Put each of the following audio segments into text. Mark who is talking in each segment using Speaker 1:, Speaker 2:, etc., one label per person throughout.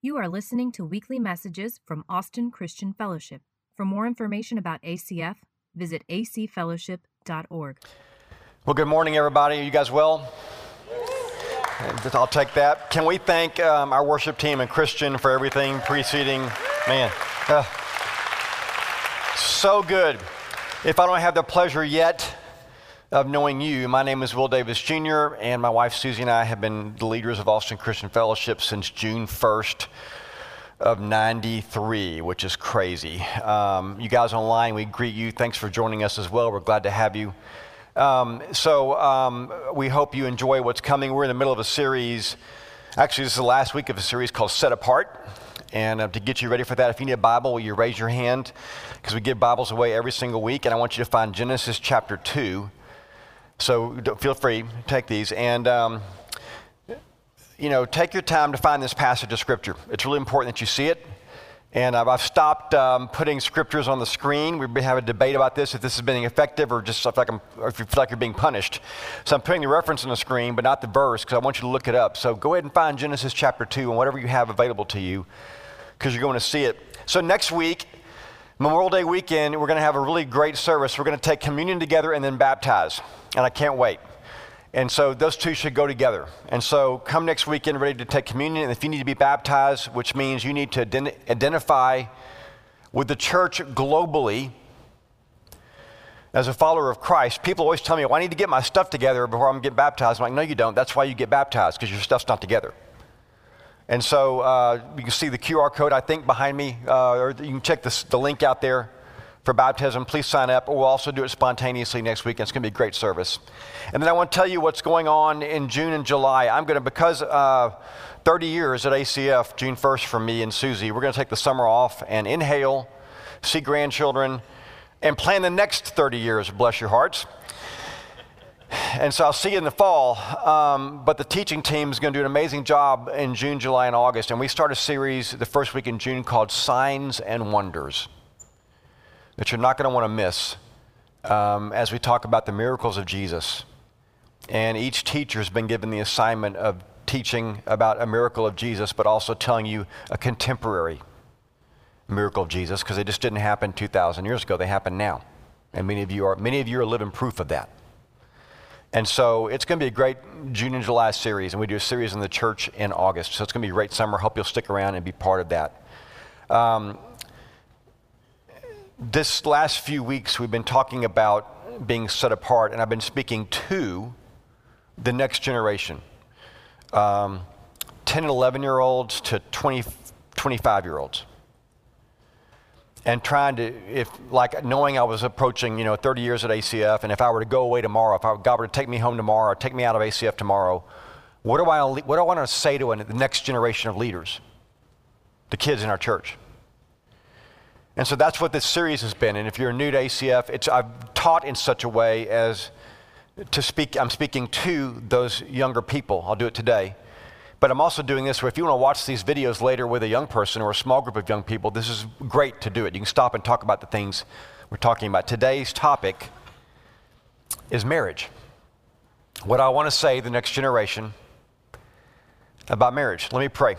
Speaker 1: You are listening to weekly messages from Austin Christian Fellowship. For more information about ACF, visit acfellowship.org.
Speaker 2: Well, good morning, everybody. Are you guys well? I'll take that. Can we thank um, our worship team and Christian for everything preceding? Man, uh, so good. If I don't have the pleasure yet of knowing you, my name is Will Davis Jr., and my wife Susie and I have been the leaders of Austin Christian Fellowship since June 1st of 93, which is crazy. Um, you guys online, we greet you. Thanks for joining us as well. We're glad to have you. Um, so um, we hope you enjoy what's coming. We're in the middle of a series. Actually, this is the last week of a series called Set Apart. And uh, to get you ready for that, if you need a Bible, will you raise your hand? Because we give Bibles away every single week. And I want you to find Genesis chapter 2. So feel free, take these. And, um, you know, take your time to find this passage of Scripture. It's really important that you see it. And I've stopped um, putting scriptures on the screen. We have been a debate about this, if this is being effective or just like I'm, if you feel like you're being punished. So I'm putting the reference on the screen, but not the verse, because I want you to look it up. So go ahead and find Genesis chapter 2 and whatever you have available to you, because you're going to see it. So next week, Memorial Day weekend, we're going to have a really great service. We're going to take communion together and then baptize. And I can't wait. And so those two should go together. And so come next weekend ready to take communion. And if you need to be baptized, which means you need to ident- identify with the church globally as a follower of Christ, people always tell me, well, I need to get my stuff together before I'm getting baptized. I'm like, no, you don't. That's why you get baptized, because your stuff's not together. And so uh, you can see the QR code, I think, behind me, uh, or you can check this, the link out there for baptism, please sign up. We'll also do it spontaneously next week. It's going to be a great service. And then I want to tell you what's going on in June and July. I'm going to, because uh, 30 years at ACF, June 1st for me and Susie, we're going to take the summer off and inhale, see grandchildren, and plan the next 30 years, bless your hearts. And so I'll see you in the fall. Um, but the teaching team is going to do an amazing job in June, July, and August. And we start a series the first week in June called Signs and Wonders that you're not going to want to miss um, as we talk about the miracles of Jesus. And each teacher has been given the assignment of teaching about a miracle of Jesus, but also telling you a contemporary miracle of Jesus, because they just didn't happen 2,000 years ago. They happen now. And many of you are, many of you are living proof of that. And so it's going to be a great June and July series, and we do a series in the church in August. So it's going to be a great summer. Hope you'll stick around and be part of that. Um, this last few weeks, we've been talking about being set apart, and I've been speaking to the next generation um, 10 and 11 year olds to 20, 25 year olds. And trying to, if like knowing I was approaching, you know, 30 years at ACF, and if I were to go away tomorrow, if I, God were to take me home tomorrow, or take me out of ACF tomorrow, what do I, what do I want to say to the next generation of leaders, the kids in our church? And so that's what this series has been. And if you're new to ACF, it's, I've taught in such a way as to speak, I'm speaking to those younger people. I'll do it today. But I'm also doing this where if you want to watch these videos later with a young person or a small group of young people, this is great to do it. You can stop and talk about the things we're talking about. Today's topic is marriage. What I want to say the next generation about marriage. Let me pray.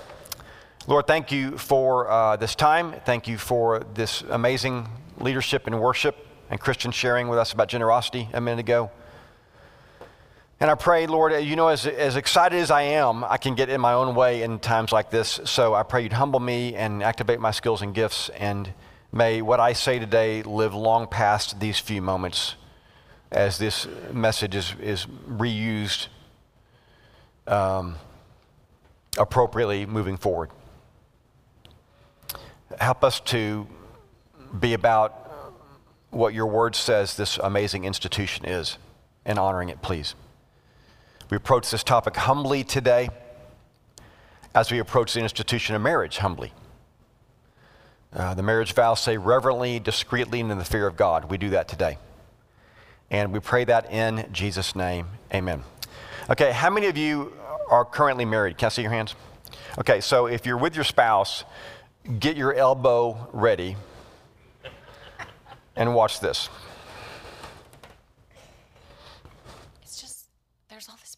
Speaker 2: Lord, thank you for uh, this time. Thank you for this amazing leadership and worship and Christian sharing with us about generosity a minute ago. And I pray, Lord, you know, as, as excited as I am, I can get in my own way in times like this. So I pray you'd humble me and activate my skills and gifts. And may what I say today live long past these few moments as this message is, is reused um, appropriately moving forward help us to be about what your word says this amazing institution is and honoring it, please. We approach this topic humbly today as we approach the institution of marriage humbly. Uh, the marriage vows say reverently, discreetly, and in the fear of God. We do that today. And we pray that in Jesus' name. Amen. Okay, how many of you are currently married? Can I see your hands? Okay, so if you're with your spouse, get your elbow ready and watch this.
Speaker 3: It's just, there's all this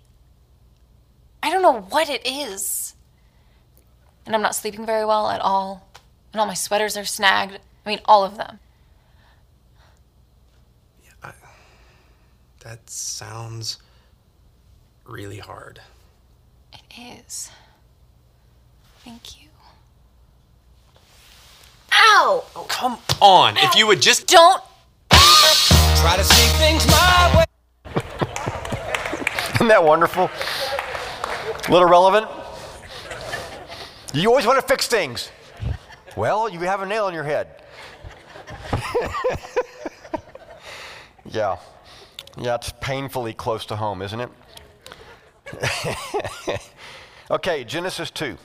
Speaker 3: I don't know what it is. And I'm not sleeping very well at all. And all my sweaters are snagged. I mean, all of them.
Speaker 4: That sounds really hard.
Speaker 3: It is. Thank you. Ow!
Speaker 4: Come on. If you would just.
Speaker 3: Don't
Speaker 5: Try to see things my way.
Speaker 2: Isn't that wonderful? A little relevant? You always want to fix things. Well, you have a nail in your head. yeah. Yeah, it's painfully close to home, isn't it? okay, Genesis 2.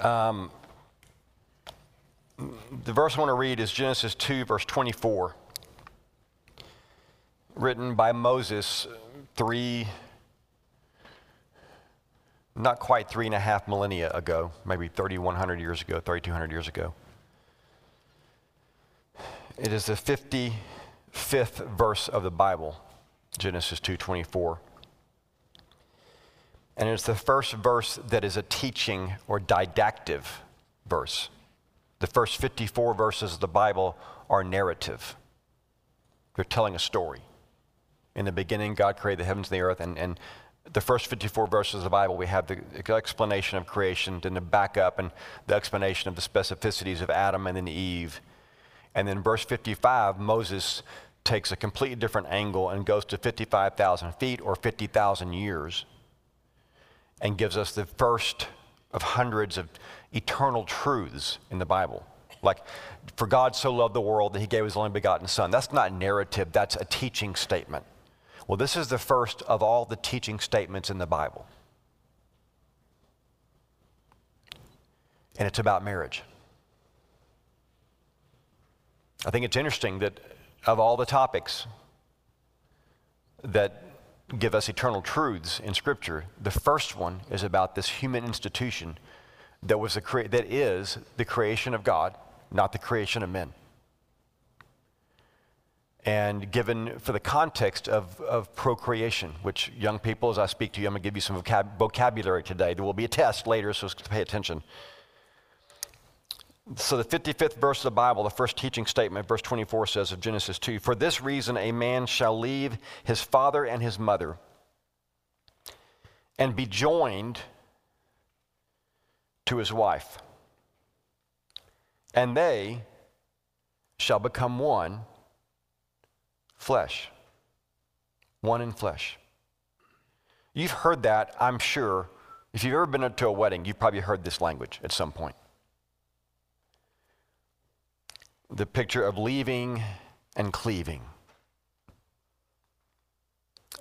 Speaker 2: Um, the verse I want to read is Genesis 2, verse 24 written by Moses three, not quite three and a half millennia ago, maybe 3,100 years ago, 3,200 years ago. It is the 55th verse of the Bible, Genesis 2:24. And it's the first verse that is a teaching or didactic verse. The first 54 verses of the Bible are narrative. They're telling a story. In the beginning, God created the heavens and the earth. And, and the first 54 verses of the Bible, we have the explanation of creation, then the backup and the explanation of the specificities of Adam and then Eve. And then verse 55, Moses takes a completely different angle and goes to 55,000 feet or 50,000 years and gives us the first of hundreds of eternal truths in the Bible. Like, for God so loved the world that he gave his only begotten Son. That's not narrative, that's a teaching statement. Well, this is the first of all the teaching statements in the Bible. And it's about marriage. I think it's interesting that of all the topics that give us eternal truths in Scripture, the first one is about this human institution that, was the that is the creation of God, not the creation of men and given for the context of, of procreation, which young people, as I speak to you, I'm going to give you some vocab- vocabulary today. There will be a test later, so pay attention. So, the 55th verse of the Bible, the first teaching statement, verse 24 says of Genesis 2 For this reason, a man shall leave his father and his mother and be joined to his wife, and they shall become one flesh. One in flesh. You've heard that, I'm sure. If you've ever been to a wedding, you've probably heard this language at some point. The picture of leaving and cleaving.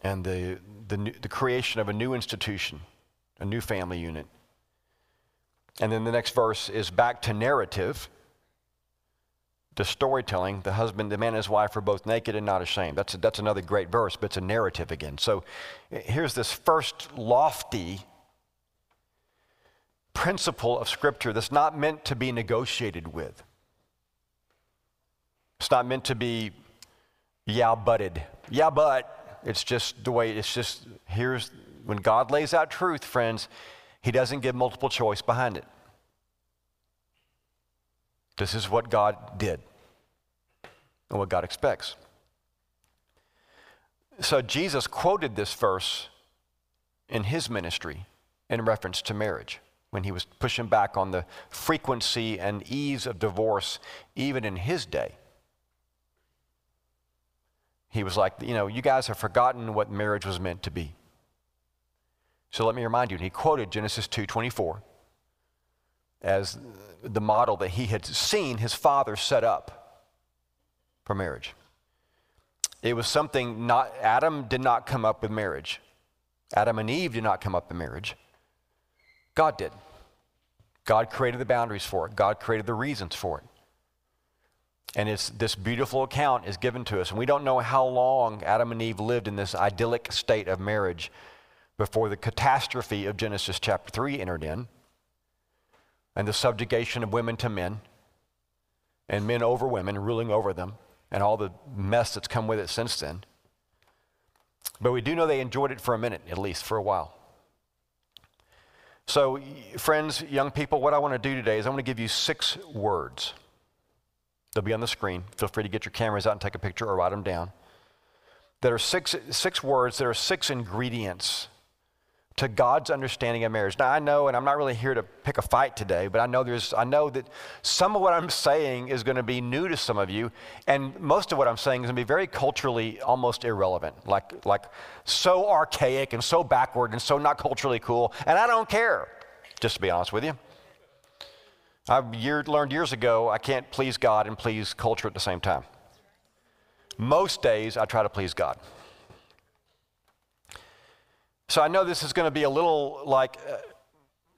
Speaker 2: And the, the, new, the creation of a new institution, a new family unit. And then the next verse is back to narrative the storytelling, the husband, the man and his wife are both naked and not ashamed. That's, a, that's another great verse, but it's a narrative again. So here's this first lofty principle of Scripture that's not meant to be negotiated with. It's not meant to be, yeah, butted. Yeah, but it's just the way, it's just, here's, when God lays out truth, friends, He doesn't give multiple choice behind it. This is what God did and what God expects. So Jesus quoted this verse in his ministry in reference to marriage. when he was pushing back on the frequency and ease of divorce, even in his day. He was like, you know, you guys have forgotten what marriage was meant to be. So let me remind you, and he quoted Genesis 2:24 as the model that he had seen his father set up for marriage. It was something not Adam did not come up with marriage. Adam and Eve did not come up with marriage. God did. God created the boundaries for it. God created the reasons for it. And it's, this beautiful account is given to us. And we don't know how long Adam and Eve lived in this idyllic state of marriage before the catastrophe of Genesis chapter 3 entered in and the subjugation of women to men and men over women, ruling over them, and all the mess that's come with it since then. But we do know they enjoyed it for a minute, at least for a while. So, friends, young people, what I want to do today is I want to give you six words. They'll be on the screen. Feel free to get your cameras out and take a picture or write them down. There are six, six words, there are six ingredients to God's understanding of marriage. Now I know, and I'm not really here to pick a fight today, but I know there's I know that some of what I'm saying is going to be new to some of you, and most of what I'm saying is going to be very culturally almost irrelevant, like like so archaic and so backward and so not culturally cool, and I don't care, just to be honest with you. I've year, learned years ago I can't please God and please culture at the same time. Most days I try to please God. So I know this is going to be a little like uh,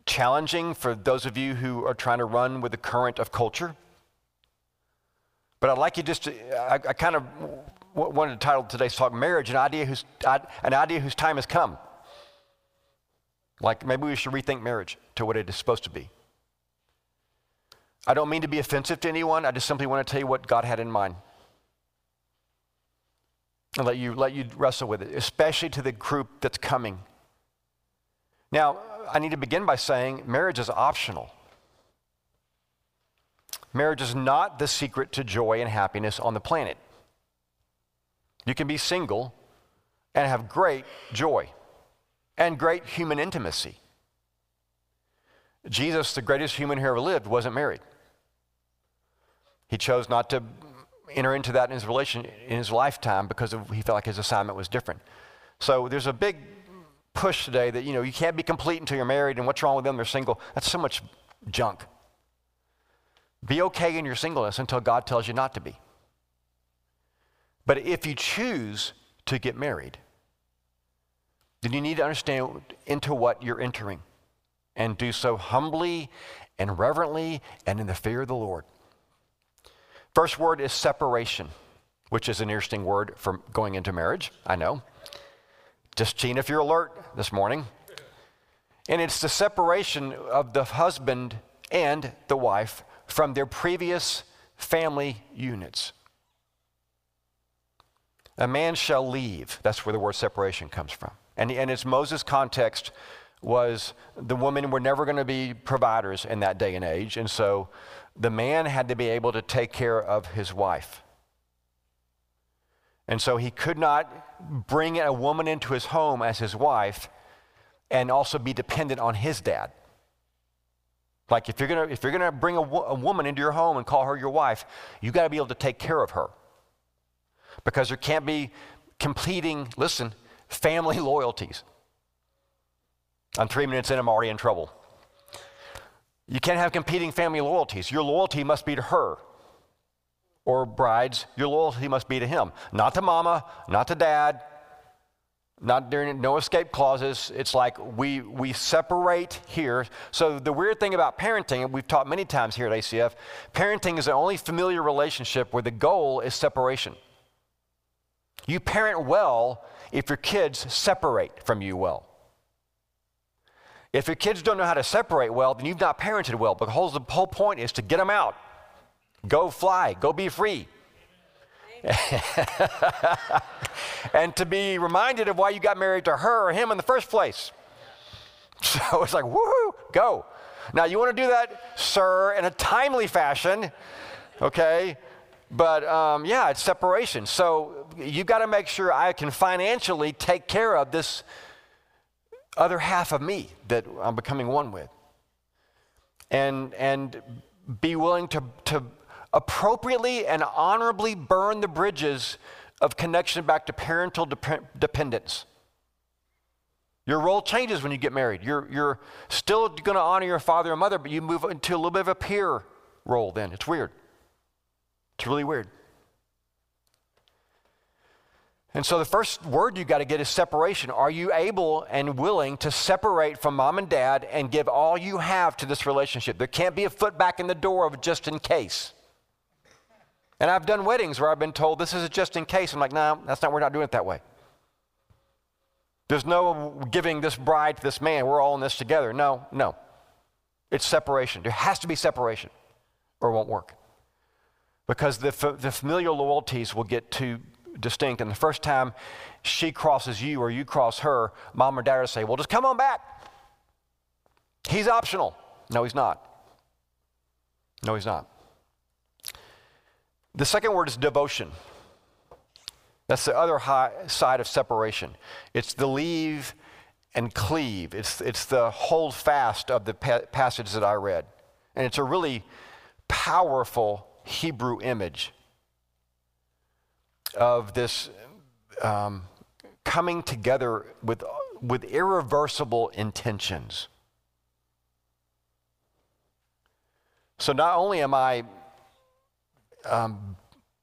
Speaker 2: challenging for those of you who are trying to run with the current of culture. But I'd like you just to, I, I kind of wanted to title today's talk Marriage, an idea, whose, an idea whose time has come. Like maybe we should rethink marriage to what it is supposed to be. I don't mean to be offensive to anyone, I just simply want to tell you what God had in mind and let you, let you wrestle with it, especially to the group that's coming. Now, I need to begin by saying marriage is optional. Marriage is not the secret to joy and happiness on the planet. You can be single and have great joy and great human intimacy. Jesus, the greatest human who ever lived, wasn't married. He chose not to enter into that in his relation in his lifetime because of, he felt like his assignment was different. So there's a big push today that you know you can't be complete until you're married, and what's wrong with them? They're single. That's so much junk. Be okay in your singleness until God tells you not to be. But if you choose to get married, then you need to understand into what you're entering and do so humbly and reverently and in the fear of the Lord. First word is separation, which is an interesting word for going into marriage, I know. Just cheating if you're alert this morning. And it's the separation of the husband and the wife from their previous family units. A man shall leave. That's where the word separation comes from. And, and its Moses' context was the women were never going to be providers in that day and age. And so the man had to be able to take care of his wife. And so he could not bring a woman into his home as his wife and also be dependent on his dad. Like if you're gonna if you're gonna bring a, a woman into your home and call her your wife, you got to be able to take care of her, because there can't be completing. Listen, family loyalties. I'm three minutes in. I'm already in trouble. You can't have competing family loyalties. Your loyalty must be to her. Or brides, your loyalty must be to him. Not to mama, not to dad, not during no escape clauses. It's like we we separate here. So the weird thing about parenting, and we've taught many times here at ACF, parenting is the only familiar relationship where the goal is separation. You parent well if your kids separate from you well. If your kids don't know how to separate well, then you've not parented well. But the whole point is to get them out. Go fly, go be free. and to be reminded of why you got married to her or him in the first place. So it's like, woohoo, go. Now, you want to do that, sir, in a timely fashion, okay? But um, yeah, it's separation. So you've got to make sure I can financially take care of this other half of me that I'm becoming one with. and, and be willing to, to appropriately and honorably burn the bridges of connection back to parental dep- dependence. Your role changes when you get married. You're, you're still going to honor your father and mother, but you move into a little bit of a peer role then. It's weird. It's really weird. And so the first word you got to get is separation. Are you able and willing to separate from mom and dad and give all you have to this relationship? There can't be a foot back in the door of just in case. And I've done weddings where I've been told this is a just in case. I'm like, no, that's not, we're not doing it that way. There's no giving this bride to this man. We're all in this together. No, no. It's separation. There has to be separation or it won't work. Because the, the familial loyalties will get too distinct. And the first time she crosses you or you cross her, mom or dad will say, well, just come on back. He's optional. No, he's not. No, he's not. The second word is devotion. That's the other side of separation. It's the leave and cleave. It's, it's the hold fast of the pa- passage that I read. And it's a really powerful Hebrew image of this um, coming together with, with irreversible intentions. So not only am I um,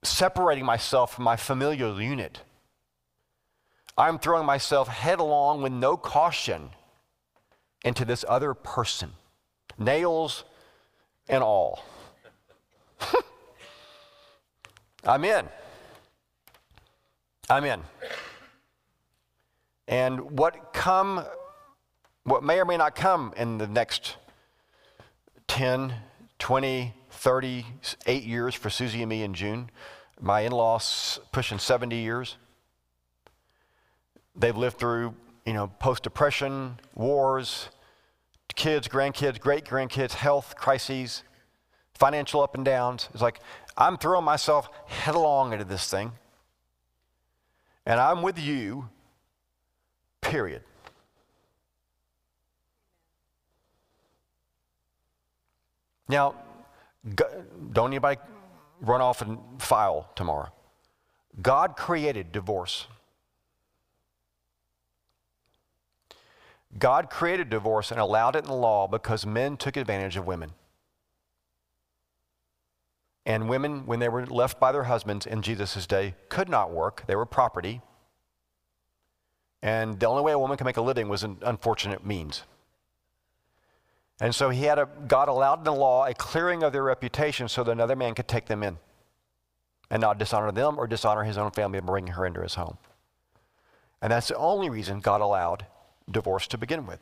Speaker 2: separating myself from my familial unit. I'm throwing myself headlong with no caution into this other person, nails and all. I'm in. I'm in. And what come what may or may not come in the next 10, 20, 38 years for Susie and me in June. My in laws pushing 70 years. They've lived through, you know, post depression, wars, kids, grandkids, great grandkids, health crises, financial up and downs. It's like I'm throwing myself headlong into this thing. And I'm with you, period. Now, don't anybody run off and file tomorrow. God created divorce. God created divorce and allowed it in the law because men took advantage of women. And women, when they were left by their husbands in Jesus' day, could not work. They were property. And the only way a woman could make a living was an unfortunate means. And so he had a, God allowed in the law a clearing of their reputation so that another man could take them in and not dishonor them or dishonor his own family and bring her into his home. And that's the only reason God allowed divorce to begin with.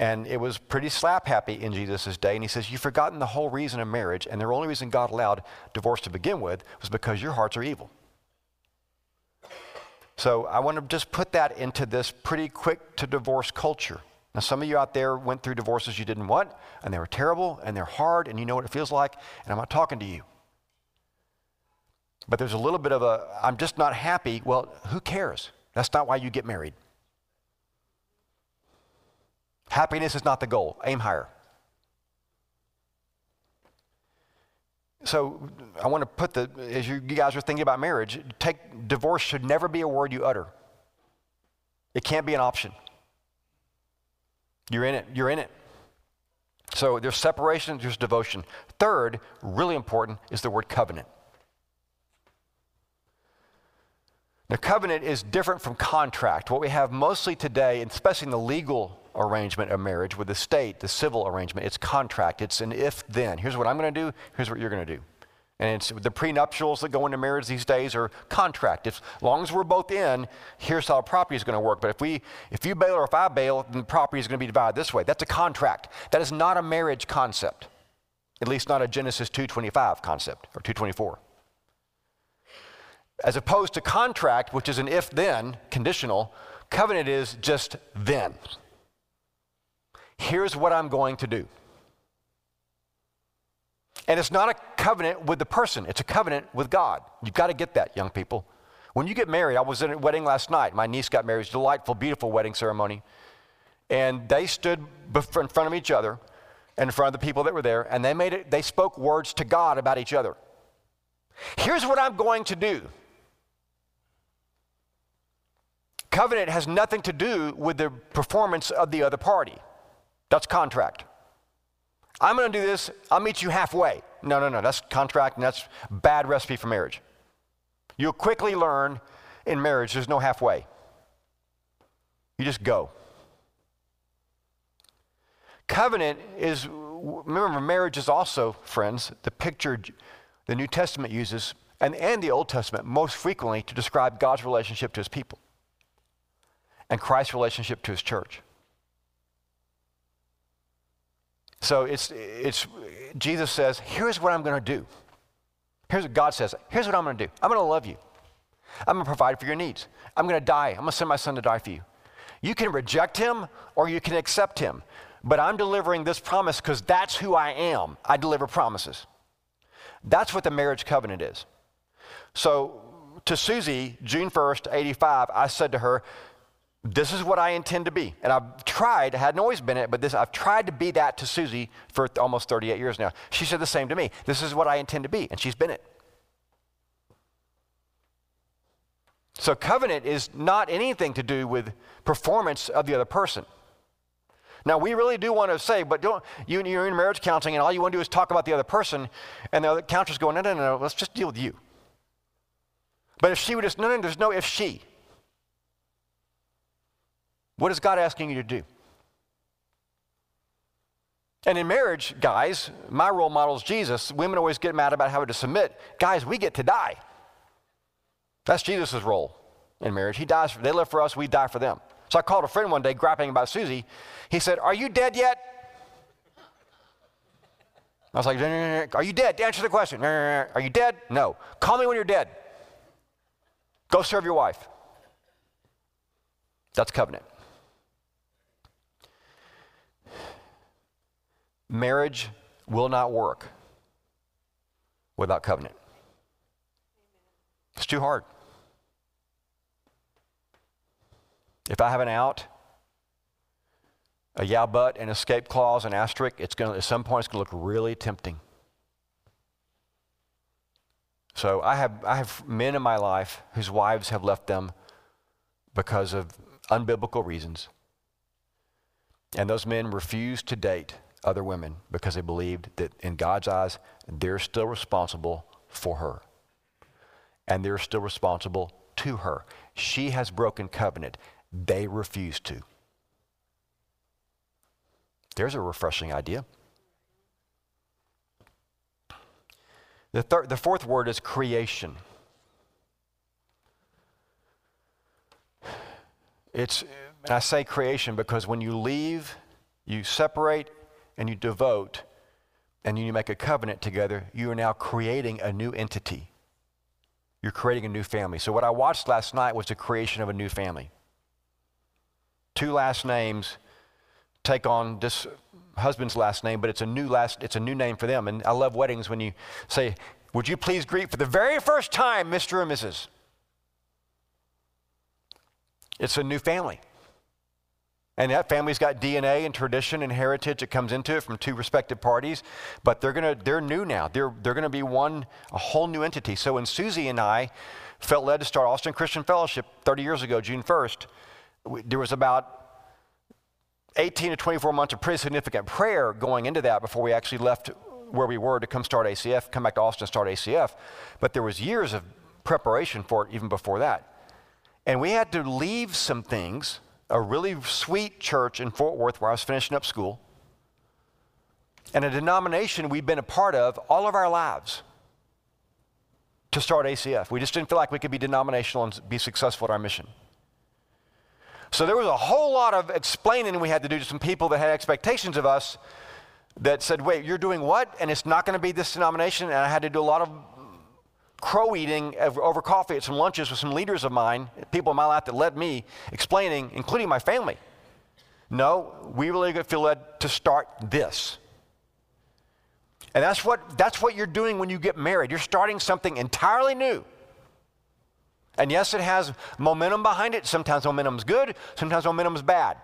Speaker 2: And it was pretty slap happy in Jesus' day. And he says, You've forgotten the whole reason of marriage. And the only reason God allowed divorce to begin with was because your hearts are evil. So I want to just put that into this pretty quick to divorce culture. Now, some of you out there went through divorces you didn't want, and they were terrible, and they're hard, and you know what it feels like, and I'm not talking to you. But there's a little bit of a, I'm just not happy. Well, who cares? That's not why you get married. Happiness is not the goal. Aim higher. So I want to put the, as you, guys are thinking about marriage, take divorce should never be a word you utter. It can't be an option. You're in it. You're in it. So there's separation, there's devotion. Third, really important, is the word covenant. Now, covenant is different from contract. What we have mostly today, especially in the legal arrangement of marriage with the state, the civil arrangement, it's contract. It's an if then. Here's what I'm going to do, here's what you're going to do. And it's the prenuptials that go into marriage these days are contract. If, as long as we're both in, here's how property is going to work. But if we, if you bail or if I bail, then the property is going to be divided this way. That's a contract. That is not a marriage concept. At least not a Genesis 2:25 concept or 2:24. As opposed to contract, which is an if-then conditional, covenant is just then. Here's what I'm going to do. And it's not a covenant with the person, it's a covenant with God. You've got to get that, young people. When you get married, I was at a wedding last night. My niece got married. It was a delightful, beautiful wedding ceremony. And they stood in front of each other, in front of the people that were there, and they made it, they spoke words to God about each other. Here's what I'm going to do. Covenant has nothing to do with the performance of the other party. That's contract. I'm going to do this, I'll meet you halfway. No, no, no, that's contract and that's bad recipe for marriage. You'll quickly learn in marriage there's no halfway. You just go. Covenant is, remember, marriage is also, friends, the picture the New Testament uses, and, and the Old Testament most frequently to describe God's relationship to his people and Christ's relationship to his church. So it's, it's, Jesus says, here's what I'm going to do. Here's what God says, here's what I'm going to do. I'm going to love you. I'm going to provide for your needs. I'm going to die. I'm going to send my son to die for you. You can reject him or you can accept him. But I'm delivering this promise because that's who I am. I deliver promises. That's what the marriage covenant is. So to Susie, June 1st, 85, I said to her, this is what I intend to be. And I've tried, I hadn't always been it, but this, I've tried to be that to Susie for almost 38 years now. She said the same to me. This is what I intend to be, and she's been it. So covenant is not anything to do with performance of the other person. Now we really do want to say, but don't you you're in marriage counseling and all you want to do is talk about the other person, and the other counselor's going, no, no, no, let's just deal with you. But if she would just, no, no, there's no if she. What is God asking you to do? And in marriage, guys, my role model is Jesus. Women always get mad about having to submit. Guys, we get to die. That's Jesus' role in marriage. He dies, for, they live for us, we die for them. So I called a friend one day, grappling about Susie. He said, Are you dead yet? I was like, Are you dead? Answer the question. Are you dead? No. Call me when you're dead. Go serve your wife. That's covenant. Marriage will not work without covenant. It's too hard. If I have an out, a yeah but, an escape clause, an asterisk, it's going at some point it's going to look really tempting. So I have, I have men in my life whose wives have left them because of unbiblical reasons. And those men refuse to date other women because they believed that in God's eyes, they're still responsible for her. And they're still responsible to her. She has broken covenant. They refuse to. There's a refreshing idea. The, third, the fourth word is creation. It's, and I say creation because when you leave, you separate and you devote and you make a covenant together, you are now creating a new entity. You're creating a new family. So, what I watched last night was the creation of a new family. Two last names take on this husband's last name, but it's a new last, it's a new name for them. And I love weddings when you say, Would you please greet for the very first time Mr. and Mrs.? It's a new family. And that family's got DNA and tradition and heritage that comes into it from two respective parties, but they're gonna they're new now. They're they're gonna be one a whole new entity. So when Susie and I felt led to start Austin Christian Fellowship 30 years ago, June 1st, we, there was about 18 to 24 months of pretty significant prayer going into that before we actually left where we were to come start ACF, come back to Austin, start ACF. But there was years of preparation for it even before that. And we had to leave some things a really sweet church in Fort Worth where I was finishing up school, and a denomination we've been a part of all of our lives to start ACF. We just didn't feel like we could be denominational and be successful at our mission. So there was a whole lot of explaining we had to do to some people that had expectations of us that said, wait, you're doing what? And it's not going to be this denomination. And I had to do a lot of crow eating over coffee at some lunches with some leaders of mine, people in my life that led me, explaining, including my family. No, we really feel led to start this. And that's what, that's what you're doing when you get married. You're starting something entirely new. And yes, it has momentum behind it. Sometimes momentum's good, sometimes momentum's bad.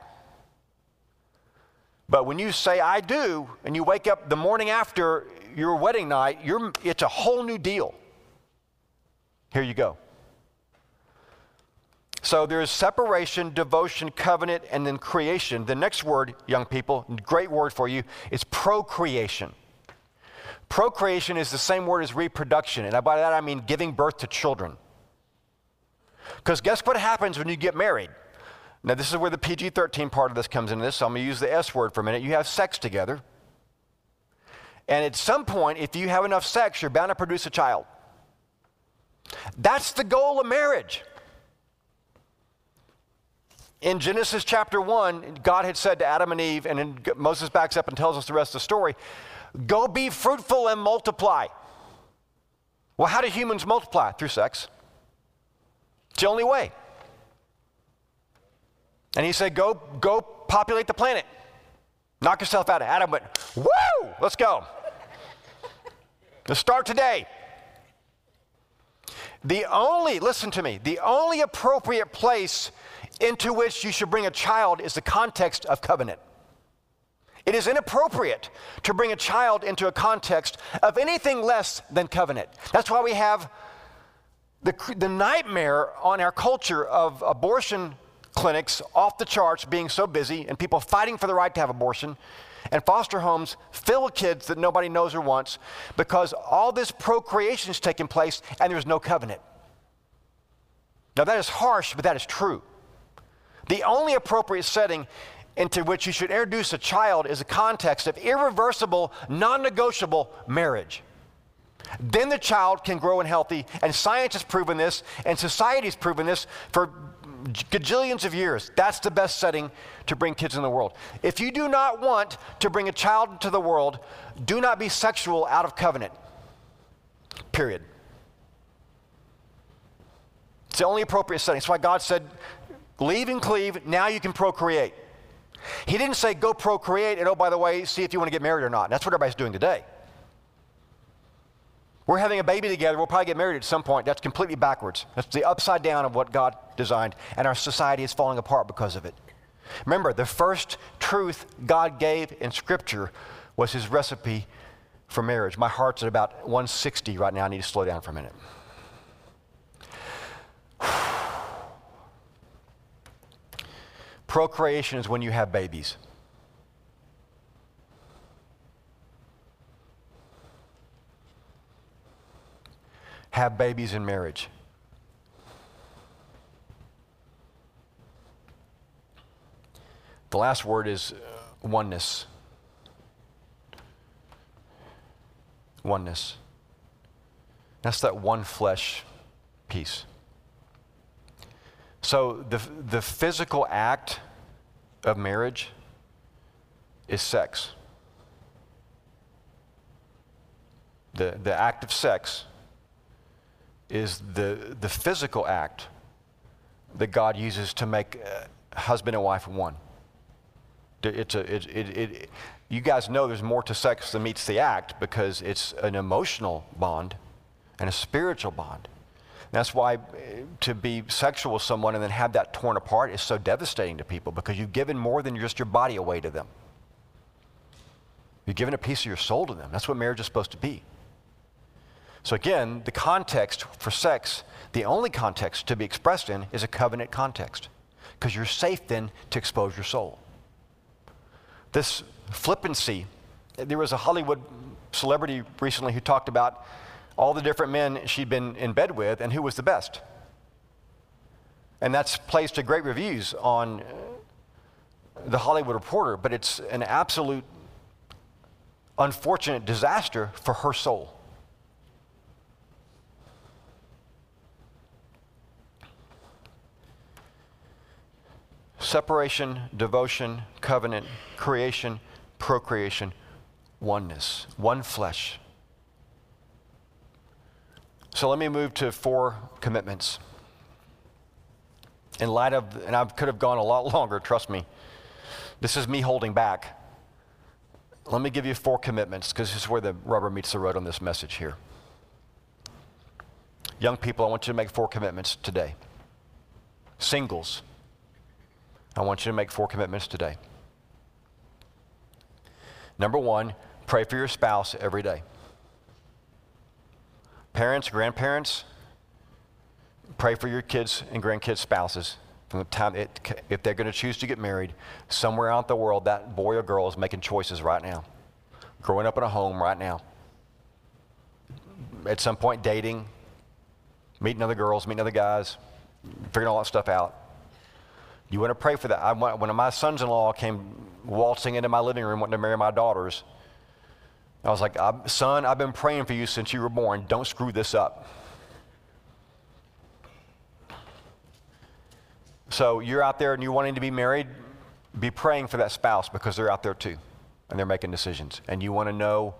Speaker 2: But when you say I do, and you wake up the morning after your wedding night, you're, it's a whole new deal. Here you go. So there's separation, devotion, covenant, and then creation. The next word, young people, great word for you, is procreation. Procreation is the same word as reproduction, and by that I mean giving birth to children. Because guess what happens when you get married? Now, this is where the PG 13 part of this comes into this, so I'm going to use the S word for a minute. You have sex together, and at some point, if you have enough sex, you're bound to produce a child. That's the goal of marriage. In Genesis chapter 1, God had said to Adam and Eve, and Moses backs up and tells us the rest of the story go be fruitful and multiply. Well, how do humans multiply? Through sex. It's the only way. And he said, go, go populate the planet. Knock yourself out. Adam went, woo, let's go. Let's start today. The only, listen to me, the only appropriate place into which you should bring a child is the context of covenant. It is inappropriate to bring a child into a context of anything less than covenant. That's why we have the, the nightmare on our culture of abortion clinics off the charts being so busy and people fighting for the right to have abortion and foster homes fill with kids that nobody knows or wants because all this procreation is taking place and there's no covenant. Now, that is harsh, but that is true. The only appropriate setting into which you should introduce a child is a context of irreversible, non negotiable marriage. Then the child can grow and healthy, and science has proven this, and society has proven this for gajillions of years. That's the best setting to bring kids in the world. If you do not want to bring a child into the world, do not be sexual out of covenant. Period. It's the only appropriate setting. That's why God said, leave and cleave, now you can procreate. He didn't say go procreate and oh, by the way, see if you want to get married or not. That's what everybody's doing today. We're having a baby together. We'll probably get married at some point. That's completely backwards. That's the upside down of what God designed. And our society is falling apart because of it. Remember, the first truth God gave in Scripture was his recipe for marriage. My heart's at about 160 right now. I need to slow down for a minute. Procreation is when you have babies. Have babies in marriage. The last word is uh, oneness. Oneness. That's that one flesh piece. So the, the physical act of marriage is sex. The, the act of sex is the, the physical act that God uses to make husband and wife one. It's a, it, it, it, you guys know there's more to sex than meets the act because it's an emotional bond and a spiritual bond. That's why eh, to be sexual with someone and then have that torn apart is so devastating to people because you've given more than just your body away to them. You've given a piece of your soul to them. That's what marriage is supposed to be. So, again, the context for sex, the only context to be expressed in is a covenant context because you're safe then to expose your soul. This flippancy, there was a Hollywood celebrity recently who talked about all the different men she'd been in bed with and who was the best. And that's placed to great reviews on uh, the Hollywood Reporter, but it's an absolute unfortunate disaster for her soul. Separation, devotion, covenant, creation, procreation, oneness, one flesh. So let me move to four commitments. In light of, and I could have gone a lot longer, trust me. This is me holding back. Let me give you four commitments because this is where the rubber meets the road on this message here. Young people, I want you to make four commitments today. Singles, I want you to make four commitments today. Number one, pray for your spouse every day. Parents, grandparents, pray for your kids and grandkids' spouses from the time it, if they're going to choose to get married somewhere out in the world that boy or girl is making choices right now growing up in a home right now at some point dating meeting other girls meeting other guys figuring all that stuff out you want to pray for that I, when my sons-in-law came waltzing into my living room wanting to marry my daughters i was like son i've been praying for you since you were born don't screw this up So you're out there and you're wanting to be married, be praying for that spouse because they're out there too and they're making decisions. And you want to know,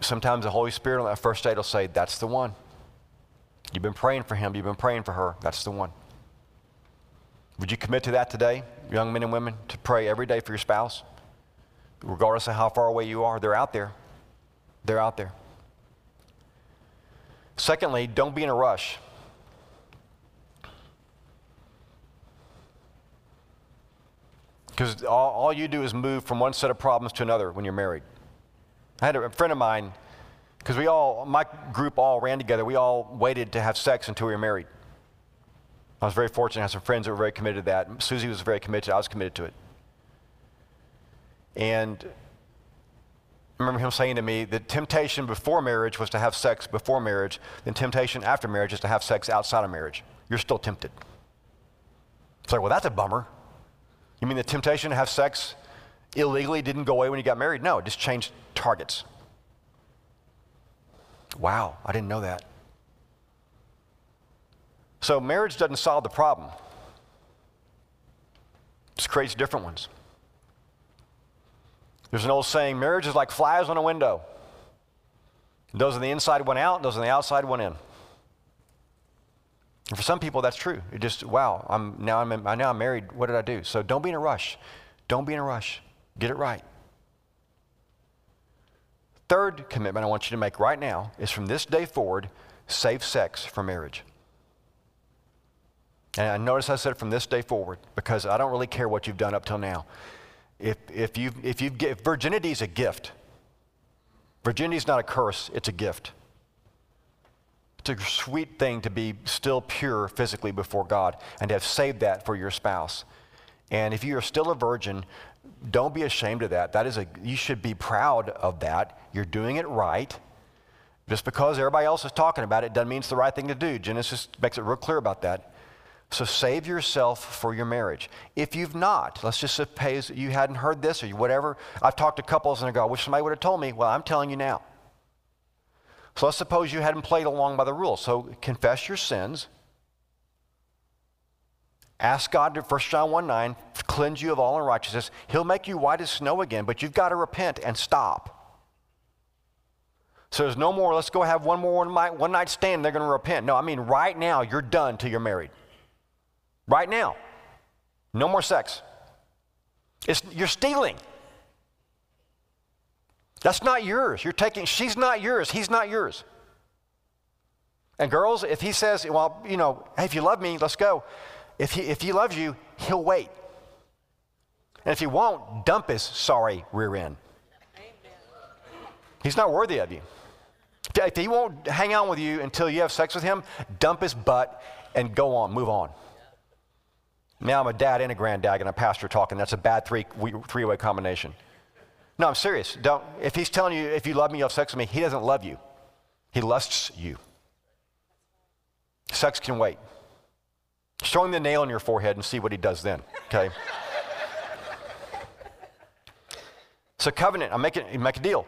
Speaker 2: sometimes the Holy Spirit on that first date will say, That's the one. You've been praying for him, you've been praying for her, that's the one. Would you commit to that today, young men and women, to pray every day for your spouse? Regardless of how far away you are, they're out there. They're out there. Secondly, don't be in a rush. Because all, all you do is move from one set of problems to another when you're married. I had a friend of mine, because we all, my group all ran together, we all waited to have sex until we were married. I was very fortunate I had some friends that were very committed to that. Susie was very committed, I was committed to it. And I remember him saying to me the temptation before marriage was to have sex before marriage, The temptation after marriage is to have sex outside of marriage. You're still tempted. It's like, well, that's a bummer. You mean the temptation to have sex illegally didn't go away when you got married? No, it just changed targets. Wow, I didn't know that. So marriage doesn't solve the problem. It just creates different ones. There's an old saying, marriage is like flies on a window. Those on the inside went out, those on the outside went in. And for some people, that's true. It just, wow, I'm, now, I'm, now I'm married. What did I do? So don't be in a rush. Don't be in a rush. Get it right. Third commitment I want you to make right now is from this day forward, save sex for marriage. And I notice I said from this day forward because I don't really care what you've done up till now. If, if, you've, if, you've, if virginity is a gift, virginity is not a curse, it's a gift. It's a sweet thing to be still pure physically before God and to have saved that for your spouse. And if you are still a virgin, don't be ashamed of that. That is a you should be proud of that. You're doing it right. Just because everybody else is talking about it doesn't mean it's the right thing to do. Genesis makes it real clear about that. So save yourself for your marriage. If you've not, let's just suppose you hadn't heard this or whatever. I've talked to couples and I go, I wish somebody would have told me. Well, I'm telling you now. So let's suppose you hadn't played along by the rules. So confess your sins. Ask God to 1 John 1 9, cleanse you of all unrighteousness. He'll make you white as snow again, but you've got to repent and stop. So there's no more, let's go have one more one night, one night stand, they're going to repent. No, I mean, right now, you're done till you're married. Right now. No more sex. It's, you're stealing. That's not yours. You're taking, she's not yours. He's not yours. And girls, if he says, well, you know, hey, if you love me, let's go. If he, if he loves you, he'll wait. And if he won't, dump his sorry rear end. He's not worthy of you. If he won't hang out with you until you have sex with him, dump his butt and go on, move on. Now I'm a dad and a granddad and a pastor talking. That's a bad three, three-way combination. No, I'm serious. Don't, if he's telling you, if you love me, you'll have sex with me, he doesn't love you. He lusts you. Sex can wait. Show him the nail in your forehead and see what he does then, okay? so, covenant, I'm making, make a deal.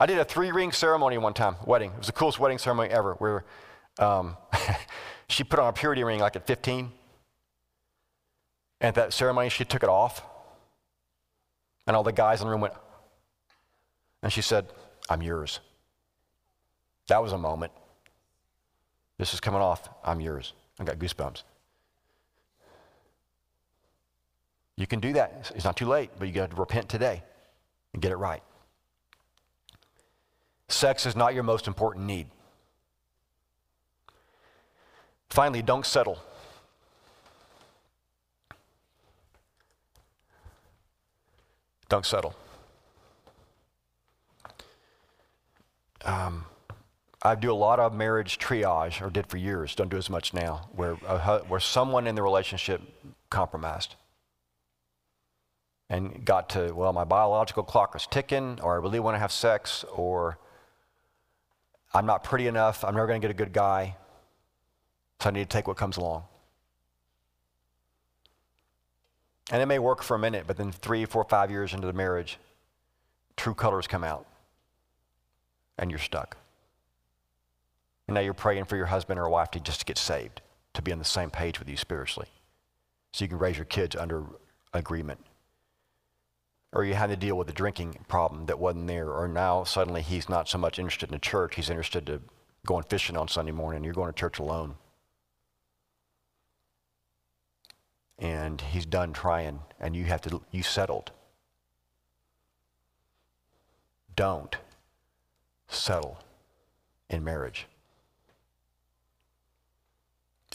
Speaker 2: I did a three ring ceremony one time, wedding. It was the coolest wedding ceremony ever. Where um, she put on a purity ring like at 15. And at that ceremony, she took it off. And all the guys in the room went, and she said, I'm yours. That was a moment. This is coming off. I'm yours. I got goosebumps. You can do that. It's not too late, but you got to repent today and get it right. Sex is not your most important need. Finally, don't settle. Dunk settle. Um, I do a lot of marriage triage, or did for years, don't do as much now, where, uh, where someone in the relationship compromised and got to, well, my biological clock is ticking, or I really want to have sex, or I'm not pretty enough, I'm never going to get a good guy, so I need to take what comes along. And it may work for a minute, but then three, four, five years into the marriage, true colors come out, and you're stuck. And now you're praying for your husband or wife to just get saved, to be on the same page with you spiritually, so you can raise your kids under agreement. Or you had to deal with a drinking problem that wasn't there, or now suddenly he's not so much interested in the church, he's interested in going fishing on Sunday morning, and you're going to church alone. And he's done trying, and you have to, you settled. Don't settle in marriage.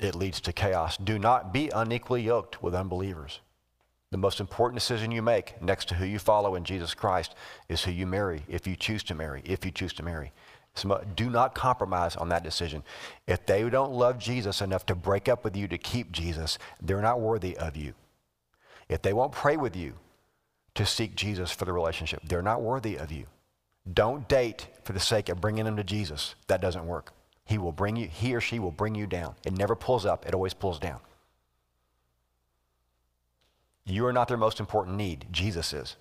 Speaker 2: It leads to chaos. Do not be unequally yoked with unbelievers. The most important decision you make next to who you follow in Jesus Christ is who you marry, if you choose to marry, if you choose to marry. Do not compromise on that decision. If they don't love Jesus enough to break up with you to keep Jesus, they're not worthy of you. If they won't pray with you to seek Jesus for the relationship, they're not worthy of you. Don't date for the sake of bringing them to Jesus. That doesn't work. He will bring you, he or she will bring you down. It never pulls up, it always pulls down. You are not their most important need. Jesus is.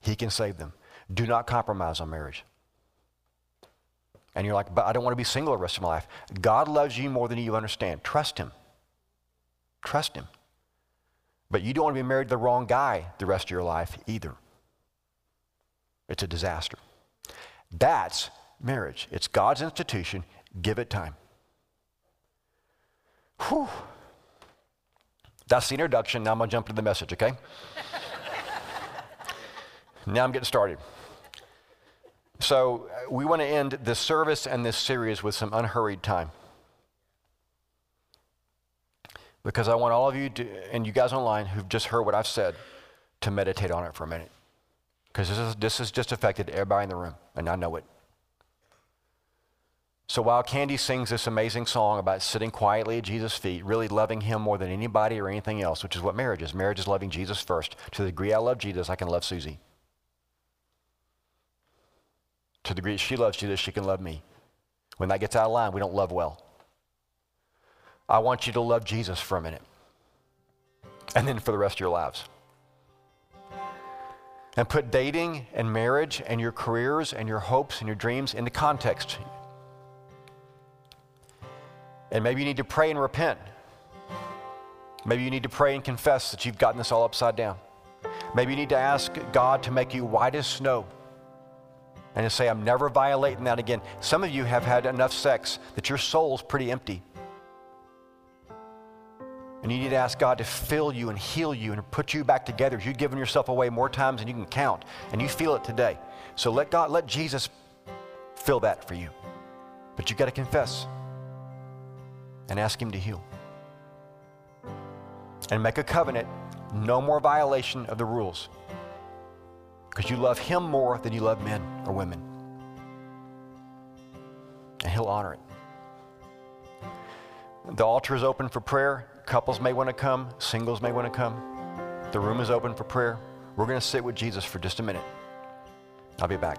Speaker 2: He can save them. Do not compromise on marriage. And you're like, but I don't want to be single the rest of my life. God loves you more than you understand. Trust Him. Trust Him. But you don't want to be married to the wrong guy the rest of your life either. It's a disaster. That's marriage. It's God's institution. Give it time. Whew. That's the introduction. Now I'm going to jump into the message, okay? now I'm getting started. So, uh, we want to end this service and this series with some unhurried time. Because I want all of you to, and you guys online who've just heard what I've said to meditate on it for a minute. Because this, is, this has just affected everybody in the room, and I know it. So while Candy sings this amazing song about sitting quietly at Jesus' feet, really loving him more than anybody or anything else, which is what marriage is. Marriage is loving Jesus first. To the degree I love Jesus, I can love Susie. To the degree she loves Jesus, she can love me. When that gets out of line, we don't love well. I want you to love Jesus for a minute. And then for the rest of your lives. And put dating and marriage and your careers and your hopes and your dreams into context. And maybe you need to pray and repent. Maybe you need to pray and confess that you've gotten this all upside down. Maybe you need to ask God to make you white as snow and to say, I'm never violating that again. Some of you have had enough sex that your soul's pretty empty. And you need to ask God to fill you and heal you and put you back together. You've given yourself away more times than you can count, and you feel it today. So let God, let Jesus fill that for you. But you got to confess and ask Him to heal. And make a covenant, no more violation of the rules. Because you love Him more than you love men or women. And He'll honor it. The altar is open for prayer. Couples may want to come, singles may want to come. The room is open for prayer. We're going to sit with Jesus for just a minute. I'll be back.